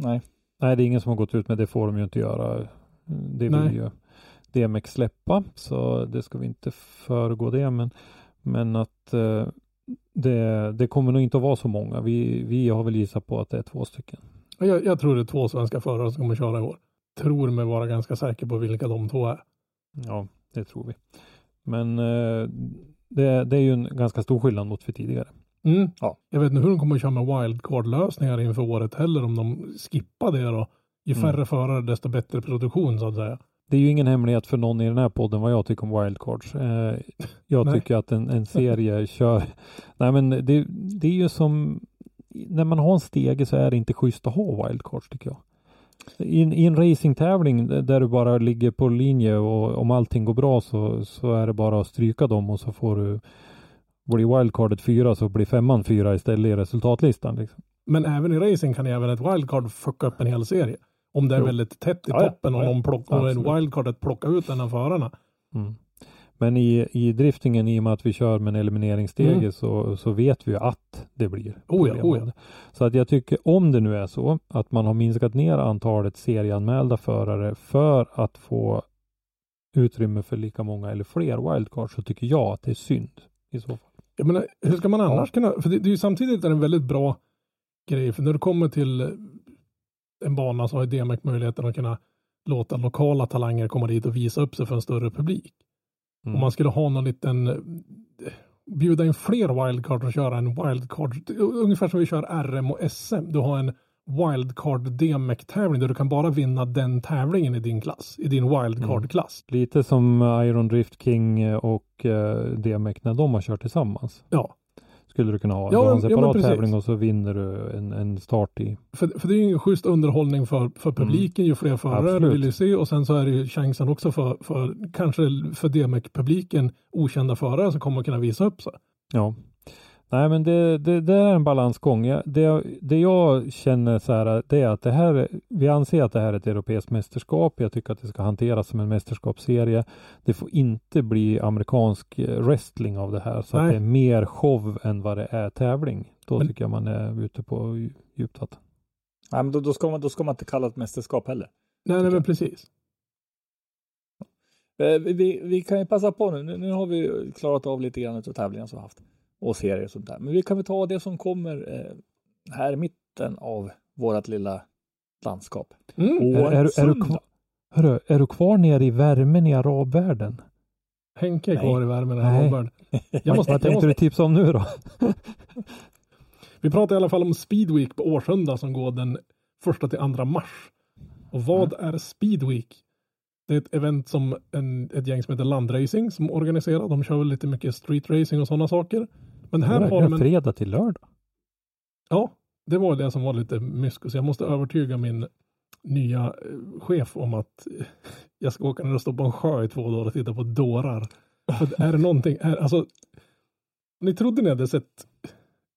Nej. Nej, det är ingen som har gått ut med det får de ju inte göra. Det Nej. vill ju DMX släppa, så det ska vi inte föregå det. Men, men att eh, det, det kommer nog inte att vara så många. Vi, vi har väl gissat på att det är två stycken. Jag, jag tror det är två svenska förare som kommer köra i år. Tror mig vara ganska säker på vilka de två är. Ja, det tror vi. Men eh, det, det är ju en ganska stor skillnad mot för tidigare. Mm. Ja. Jag vet inte hur de kommer att köra med wildcard-lösningar inför året heller om de skippar det då. Ju Mm. färre förare desto bättre produktion så att säga. Det är ju ingen hemlighet för någon i den här podden vad jag tycker om wildcards. Eh, jag tycker att en, en serie kör... Nej men det, det är ju som... När man har en stege så är det inte schysst att ha wildcards tycker jag. I, en- I en racingtävling där du bara ligger på linje och om allting går bra så, så är det bara att stryka dem och så får du... Blir wildcardet fyra så blir femman fyra istället i resultatlistan. Liksom. Men även i racing kan ju även ett wildcard fucka upp en hel serie. Om det är Jo. väldigt tätt i Ja, toppen och Ja, någon plock, och en wildcard att plocka ut en av förarna. Mm. Men i, i driftingen, i och med att vi kör med en elimineringsstege, Mm. så, så vet vi ju att det blir Oh ja, oh ja. Så att jag tycker, om det nu är så att man har minskat ner antalet serieanmälda förare för att få utrymme för lika många eller fler wildcards, så tycker jag att det är synd i så fall. Jag menar, hur ska man annars kunna, för det, det är ju samtidigt en väldigt bra grej, för när du kommer till en bana så har ju DMEC möjligheten att kunna låta lokala talanger komma dit och visa upp sig för en större publik. Mm. Om man skulle ha någon liten bjuda in fler wildcard och köra en wildcard, ungefär som vi kör RM och SM. Du har en wildcard DMEC-tävling där du kan bara vinna den tävlingen i din klass, i din wildcard-klass. Lite som Iron Drift King och eh, DMEC när de har kört tillsammans. Ja, Skulle du kunna ha. Ja, du har en ja, separat precis. tävling och så vinner du en, en start i. för, för det är ju en schysst underhållning för, för publiken, ju fler förare Mm. Vill ju se och sen så är det ju chansen också för, för kanske för DMEC-publiken, okända förare som kommer kunna visa upp sig. Ja. Nej men det, det, det är en balansgång. Det, det jag känner så här, det är att det här, vi anser att det här är ett europeiskt mästerskap. Jag tycker att det ska hanteras som en mästerskapsserie. Det får inte bli amerikansk eh, wrestling av det här så Nej. att det är mer show än vad det är tävling. Då Men- tycker jag man är ute på dju- djupt vatten. Nej, men då, då, ska man, då ska man inte kalla det ett mästerskap heller. Nej, nej men precis. Eh, vi- Vi, vi kan ju passa på nu. nu. Nu har vi klarat av lite grann av tävlingar som vi har haft. Och serier och sånt där. Men vi kan väl ta det som kommer eh, här i mitten av vårt lilla landskap. Mm. Är, är, är, du kvar, hörru, är du kvar nere i värmen i arabvärlden? Henke är Nej. kvar i värmen. Nej. här, Robert. Jag måste, Vad tänkte måste, du tipsa om nu då? vi pratar i alla fall om Speedweek på Årsunda som går den första till andra mars. Och vad är Speedweek? Det är ett event som en, ett gäng som heter Landracing som organiserar. De kör väl lite mycket street racing och sådana saker. Men här Det de en, fredag till lördag. Ja, det var det som var lite mysko. Så jag måste övertyga min nya eh, chef om att eh, jag ska åka ner och stå på en sjö i två dagar och titta på dårar. För är det någonting, är, alltså, ni trodde ni hade sett,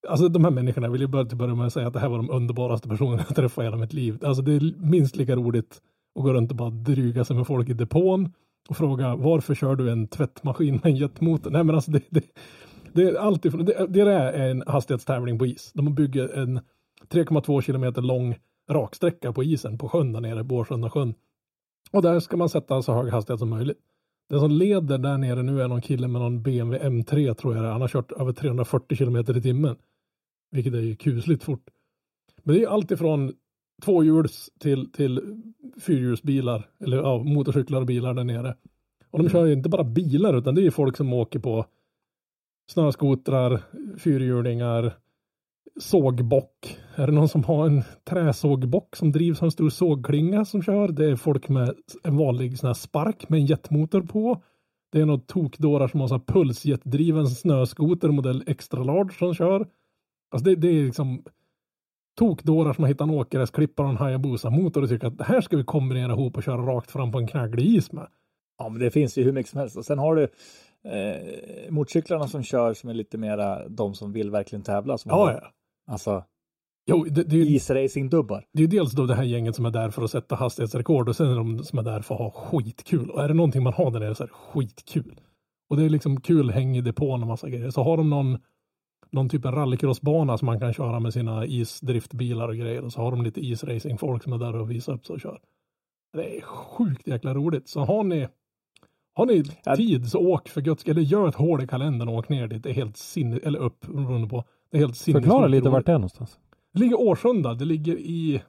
alltså de här människorna vill ju börja till börja med att säga att det här var de underbaraste personerna jag träffat i hela mitt liv. Alltså det är minst lika roligt att gå runt och bara dryga sig med folk i depån och fråga varför kör du en tvättmaskin med en jetmotor? Nej men alltså det, det, det är allt det, det är en hastighetstävling på is. De bygger en 3,2 kilometer lång raksträcka på isen på sjön där nere, Bårsunda sjön. Och där ska man sätta så hög hastighet som möjligt. Den som leder där nere nu är någon kille med någon BMW M3 tror jag det är. Han har kört över 340 kilometer i timmen. Vilket är ju kusligt fort. Men det är allt ifrån tvåhjuls till, till fyrhjulsbilar eller ja, motorcyklar och bilar där nere. Och de kör ju inte bara bilar utan det är ju folk som åker på snöskotrar, fyrhjulingar, sågbock. Är det någon som har en träsågbock som drivs av en stor sågklinga som kör? Det är folk med en vanlig sån här spark med en jetmotor på. Det är något tokdårar som har så här pulsjetdriven snöskoter modell extra large som kör. Alltså det, det är liksom tokdårar som har hittat en åkgräsklippare och en Hayabusa-motor och tycker att det här ska vi kombinera ihop och köra rakt fram på en knagglig is med. Ja, men det finns ju hur mycket som helst. Och sen har du eh, motorcyklarna som kör som är lite mera de som vill verkligen tävla. Som Ja, har, ja. Alltså Jo, det, det är ju isracing-dubbar. det är dels då det här gänget som är där för att sätta hastighetsrekord och sen är de som är där för att ha skitkul. Och är det någonting man har där nere så är det skitkul. Och det är liksom kul häng i depån och massa grejer. Så har de någon, någon typ av rallycrossbana som man kan köra med sina isdriftbilar och grejer. Och så har de lite isracingfolk som är där och visar upp sig och kör. Det är sjukt jäkla roligt. Så har ni har ni Ja. tid så åk för guds. Eller gör ett hål i kalendern och åk ner dit. Det är helt sinne, eller upp beroende på. Det är helt sinnessjukt Förklara lite vart det är någonstans. Det ligger Årsunda. Det ligger i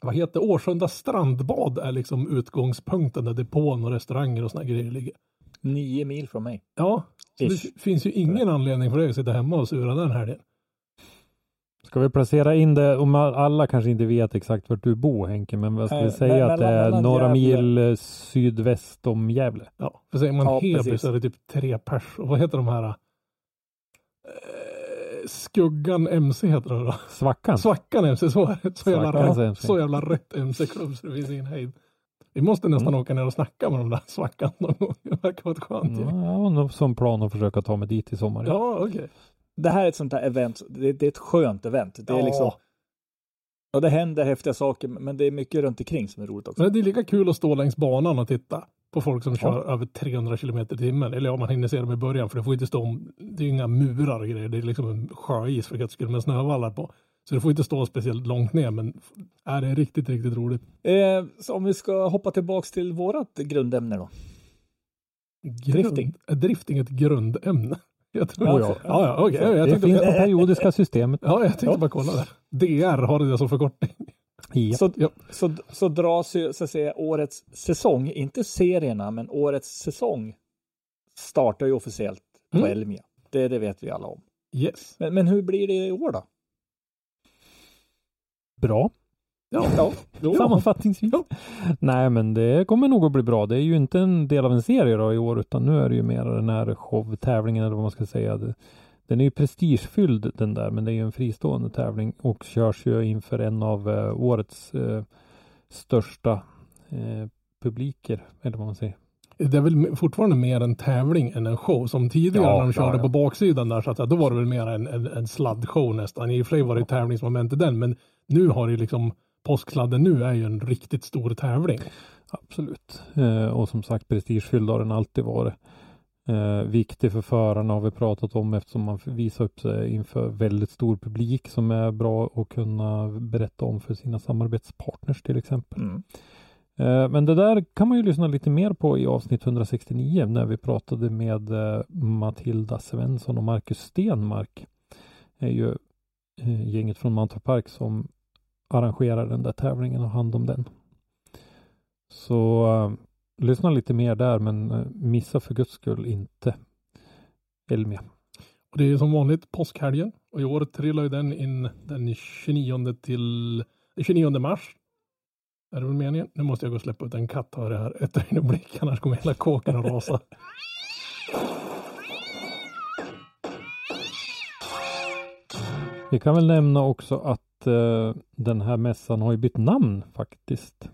vad heter? Årsunda strandbad är liksom utgångspunkten där depån och restauranger och såna grejer ligger. Nio mil från mig. Ja, det finns ju ingen anledning för dig att sitta hemma och sura den här Ska vi placera in det, om alla kanske inte vet exakt vart du bor Henke, men vad ska vi Eh, säga att det mellan- är mellan några mil eh, sydväst om Gävle? Ja, för säger man Ja, Heby så är det typ tre pers. Och vad heter de här? Eh, Skuggan MC heter det då. Svackan? Svackan MC, så, är det. så, jävla, rätt, MC. så jävla rätt MC-klubb så det finns ingen hejd. Vi måste nästan Mm. åka ner och snacka med de där svackan någon gång. Det verkar vara ett skönt gäng. Ja, jag har nog som plan att försöka ta mig dit i sommar. Ja, okej. Det här är ett sånt här event. Det, det är ett skönt event. Det är Ja. liksom Och det händer häftiga saker, men det är mycket runt omkring som är roligt också. Men det är lika kul att stå längs banan och titta på folk som kör över 300 kilometer i timmen. Eller ja, man hinner se dem i början för det får inte stå om, det är ju inga murar och grejer. Det är liksom en sjöis för att skulle med snövallar på. Så det får inte stå speciellt långt ner, men är det är riktigt, riktigt roligt. Eh, så om vi ska hoppa tillbaks till vårat grundämne då. Drifting. Är drifting ett grundämne? Jag tror Ja, ja. ja. Ja, ja, okej. Jag Det tänkte, finns på ja, periodiska systemet. jag tänkte bara kolla där. DR har det som förkortning. Ja. Så, Ja. så, så dras ju så att säga årets säsong, inte serierna, men årets säsong startar ju officiellt på Mm. Elmia. Det, det vet vi alla om. Yes. Men, men hur blir det i år då? Bra. Ja, ja. Sammanfattningsvis. Nej, men det kommer nog att bli bra. Det är ju inte en del av en serie då i år, utan nu är det ju mer den här showtävlingen eller vad man ska säga. Det- Den är ju prestigefylld den där, men det är ju en fristående tävling och körs ju inför en av eh, årets eh, största eh, publiker, eller vad man säger. Det är väl fortfarande mer en tävling än en show. Som tidigare Ja, när de ja, körde ja. på baksidan där, så att då var det väl mer en, en, en sladdshow nästan. I och för sig var det tävlingsmoment i den, men nu har det liksom Påsksladden nu är ju en riktigt stor tävling. Absolut. Eh, och som sagt, prestigefylld har den alltid varit. Eh, viktig för förarna har vi pratat om eftersom man får visa upp sig inför väldigt stor publik som är bra att kunna berätta om för sina samarbetspartners till exempel. Mm. Eh, men det där kan man ju lyssna lite mer på i avsnitt 169 när vi pratade med eh, Matilda Svensson och Marcus Stenmark. är ju eh, gänget från Mantorp Park som arrangerar den där tävlingen och hand om den. Så eh, lyssna lite mer där men eh, missa för guds skull inte Elmia. Och det är som vanligt påskhelgen och i år trillar ju den in den 29 till den 29 mars. Är det väl meningen? Nu måste jag gå och släppa ut en katt har det här ett ögonblick annars kommer hela kåken att rasa. Vi kan väl nämna också att eh, den här mässan har ju bytt namn faktiskt.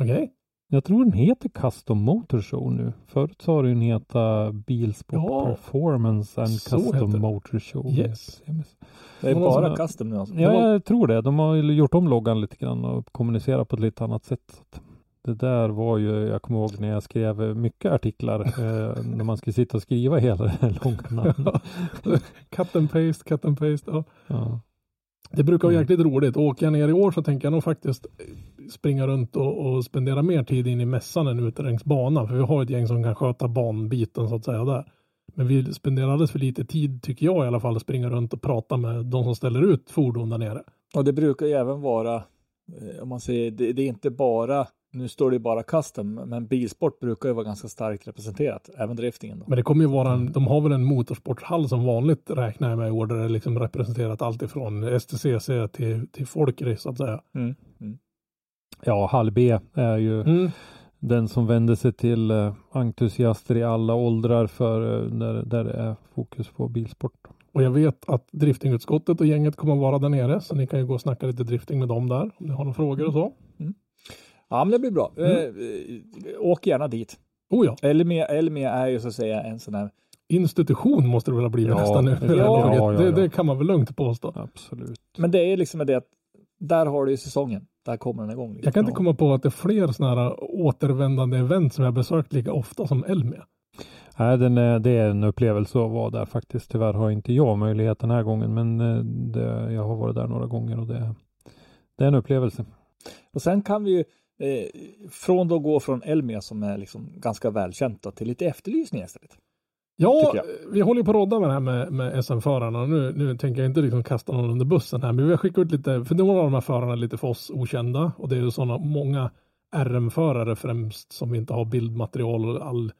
Okej? Jag tror den heter Custom Motor Show nu. Förut sa den heta Bilsport Ja, Performance and så Custom. Motor Show. Yes. Det är bara som- custom nu alltså. Ja, jag tror det. De har ju gjort om loggan lite grann och kommunicerat på ett lite annat sätt. Så Det där var ju, jag kommer ihåg när jag skrev mycket artiklar, eh, när man skulle sitta och skriva hela det här långa namnet. cut and paste, cut and paste. Ja. Ja. Det brukar vara Mm. jäkligt roligt. Åker jag ner i år så tänker jag nog faktiskt springa runt och, och spendera mer tid in i mässan än ute längs banan. För vi har ett gäng som kan sköta banbiten så att säga där. Men vi spenderar alldeles för lite tid, tycker jag i alla fall, att springa runt och prata med de som ställer ut fordon där nere. Och det brukar ju även vara, om man säger, det, det är inte bara, nu står det ju bara custom, men bilsport brukar ju vara ganska starkt representerat, även driftingen då. Men det kommer ju vara en, de har väl en motorsporthall som vanligt räknar jag med i år där det är liksom representerat allt ifrån STCC till, till folkrace så att säga. Mm. Mm. ja, Hall B är ju Mm. den som vänder sig till eh, entusiaster i alla åldrar för eh, där, där det är fokus på bilsport. Och jag vet att driftingutskottet och gänget kommer att vara där nere så ni kan ju gå och snacka lite drifting med dem där om ni har några frågor och så. Ja, men det blir bra. Mm. Eh, eh, åk gärna dit. Oh ja, Elmia, Elmia är ju så att säga en sån här, institution måste det väl ha blivit Ja, nästan nu. för det, här ja, ja, ja, det, det kan man väl lugnt påstå. Absolut. men det är liksom det att där har du ju säsongen. Där kommer den igång. Liksom. Jag kan inte komma på att det är fler sådana här återvändande event som jag besökt lika ofta som Elmia. Nej, den är, det är en upplevelse att vara där faktiskt. Tyvärr har inte jag möjlighet den här gången, men eh, det, jag har varit där några gånger och det, det är en upplevelse. Och sen kan vi ju eh, från då gå från Elmia som är liksom ganska välkänt då, till lite efterlysningar istället. Ja, vi håller på att rodda med det här med, med SM-förarna. Nu, nu tänker jag inte liksom kasta någon under bussen här, men vi har skickat ut lite, för några av de här förarna är lite för oss okända och det är ju sådana många RM-förare främst som vi inte har bildmaterial och all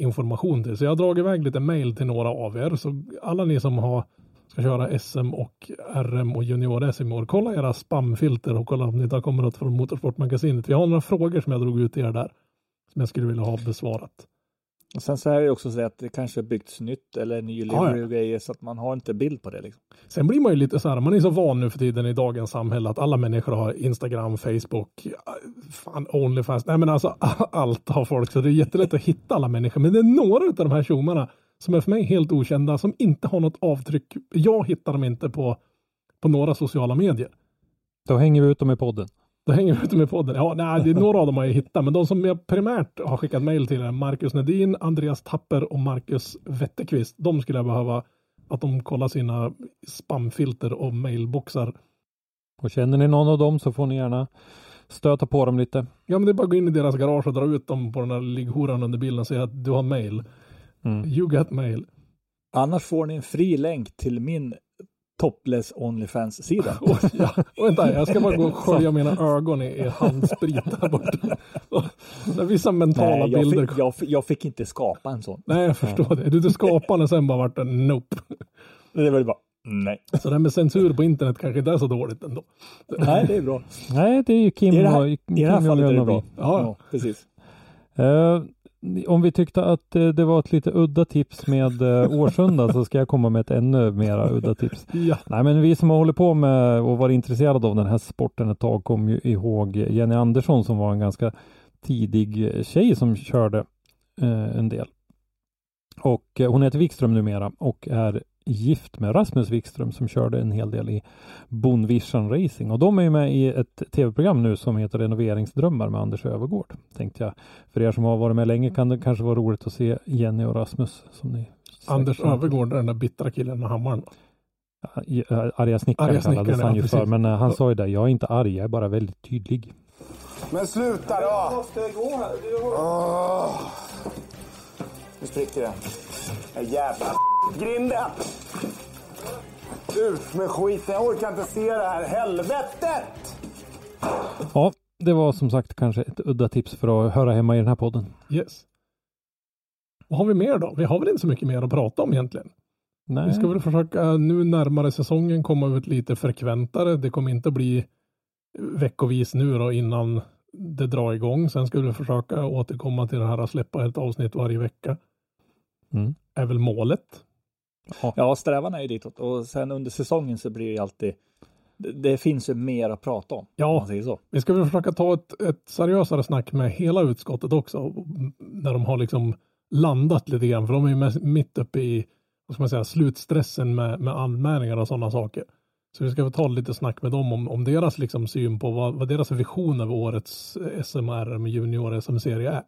information till. Så jag har dragit iväg lite mail till några av er. Så alla ni som har, ska köra SM och RM och junior-SM i år, kolla era spamfilter och kolla om det inte har kommit något från Motorsportmagasinet. Vi har några frågor som jag drog ut till er där, som jag skulle vilja ha besvarat. Och sen så är det också så att det kanske har byggts nytt eller ny livery ja. och grejer så att man har inte bild på det. Liksom. Sen blir man ju lite så här, man är så van nu för tiden i dagens samhälle att alla människor har Instagram, Facebook, fan Onlyfans, nej men alltså allt har folk så det är jättelätt att hitta alla människor. Men det är några av de här tjommarna som är för mig helt okända som inte har något avtryck. Jag hittar dem inte på, på några sociala medier. Då hänger vi ut dem i podden. Då hänger vi ut dem i podden. Ja, nej, det är några av dem har jag hittat, men de som jag primärt har skickat mejl till är Marcus Nedin, Andreas Tapper och Marcus Wetterqvist. De skulle jag behöva att de kollar sina spamfilter och mailboxar. Och känner ni någon av dem så får ni gärna stöta på dem lite. Ja, men det är bara att gå in i deras garage och dra ut dem på den här ligghoran under bilen och säga att du har mail. Mm. You got mail. Annars får ni en fri länk till min topless Onlyfans-sida. Och, ja, och vänta, jag ska bara gå och skölja mina ögon i, i handsprit där borta. Och, det är vissa mentala Nej, jag bilder. fick, jag, fick- jag fick inte skapa en sån. Nej, jag förstår det. Du, du skapade sen bara vart en nope. Det var bara, nej. Så det här med censur på internet kanske inte är så dåligt ändå. Nej, det är bra. Nej, det är ju Kim I det här, och i det här Kim fallet är det och bra. Ja, Ja, precis. Eh, om vi tyckte att eh, det var ett lite udda tips med eh, Årsunda så ska jag komma med ett ännu mera udda tips. ja. Nej, men vi som har hållit på med och varit intresserade av den här sporten ett tag kom ju ihåg Jenny Andersson som var en ganska tidig tjej som körde eh, en del. Och eh, hon heter Wikström numera och är gift med Rasmus Wikström som körde en hel del i Bonvision Racing och de är ju med i ett tv-program nu som heter Renoveringsdrömmar med Anders Övergård. Tänkte jag. För er som har varit med länge kan det kanske vara roligt att se Jenny och Rasmus. Som ni Anders säkert- Övergård, den där bittra killen med hammaren. Äh, Arga snickaren Arga kallades snickaren, han ja, ju för, men äh, han sa ju det, jag är inte arg, jag är bara väldigt tydlig. Men sluta då! måste gå här. Åh. Nu spricker det. Jävla grinden! Ut med skiten, jag orkar inte se det här. Helvetet! Ja, det var som sagt kanske ett udda tips för att höra hemma i den här podden. Yes. Vad har vi mer då? Vi har väl inte så mycket mer att prata om egentligen. Nej, Vi ska väl försöka nu närmare säsongen komma ut lite frekventare. Det kommer inte bli veckovis nu då innan det drar igång. Sen ska vi försöka återkomma till det här att släppa ett avsnitt varje vecka. Mm. Är väl målet. Ja, strävan är ju ditåt och sen under säsongen så blir det ju alltid det, det finns ju mer att prata om. Ja. Om så. Vi ska väl försöka ta ett, ett seriösare snack med hela utskottet också. När de har liksom landat lite grann. För de är ju mest- mitt uppe i vad ska man säga, slutstressen med, med anmälningar och sådana saker. Så vi ska väl ta lite snack med dem om, om deras liksom syn på vad, vad deras vision av årets SMR med junior SM-serie är.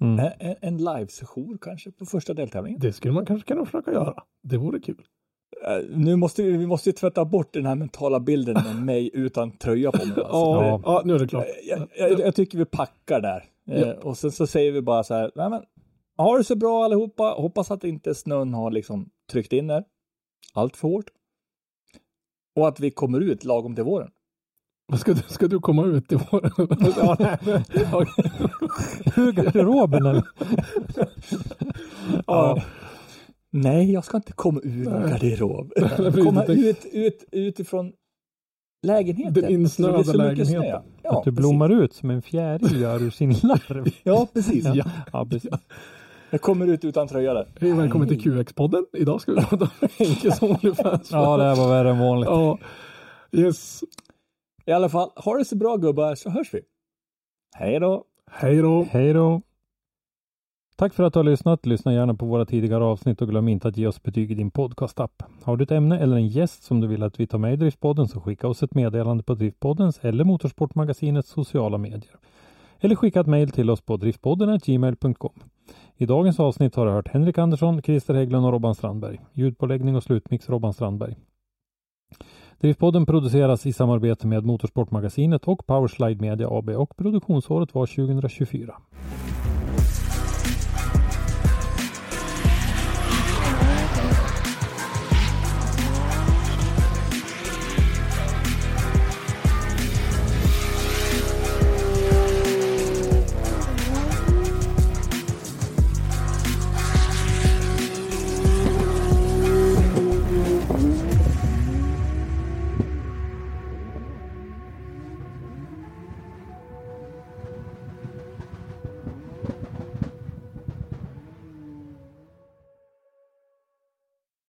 Mm. En- live-session kanske på första deltävlingen. Det skulle man kanske kunna försöka göra. Det vore kul. Eh, Nu måste vi, vi måste ju tvätta bort den här mentala bilden med mig utan tröja på mig. Alltså. Ja, ja, nu är det klart. jag, jag, jag tycker vi packar där. Ja. Och sen så säger vi bara så här, nej men, ha det så bra allihopa. Hoppas att inte snön har liksom tryckt in er allt för hårt. Och att vi kommer ut lagom till våren. Ska du, ska du komma ut i vår... ja, nej. Ur garderoben eller? Ja. Nej, jag ska inte komma ur någon Nej. garderob. precis. komma ut, ut utifrån lägenheten. Den insnöade snö. lägenheten. Ja, att du precis. blommar ut som en fjäril gör ur sin larv. Ja, precis. Ja, ja precis. Jag kommer ut utan tröja där. Hej välkommen till QX-podden. Idag ska vi prata om Henkes Onlyfans. Ja, det här var värre än vanligt. Ja, yes. I alla fall, ha det så bra gubbar så hörs vi. Hej då! Hej då. Hej då! Tack för att du har lyssnat. Lyssna gärna på våra tidigare avsnitt och glöm inte att ge oss betyg i din podcastapp. Har du ett ämne eller en gäst som du vill att vi tar med i Driftpodden så skicka oss ett meddelande på Driftpoddens eller Motorsportmagasinets sociala medier. Eller skicka ett mejl till oss på driftpodden gmail.com. I dagens avsnitt har du hört Henrik Andersson, Christer Hägglund och Robban Strandberg. Ljudpåläggning och slutmix Robban Strandberg. Driftpodden produceras i samarbete med Motorsportmagasinet och Powerslide Media AB och produktionsåret var 2024.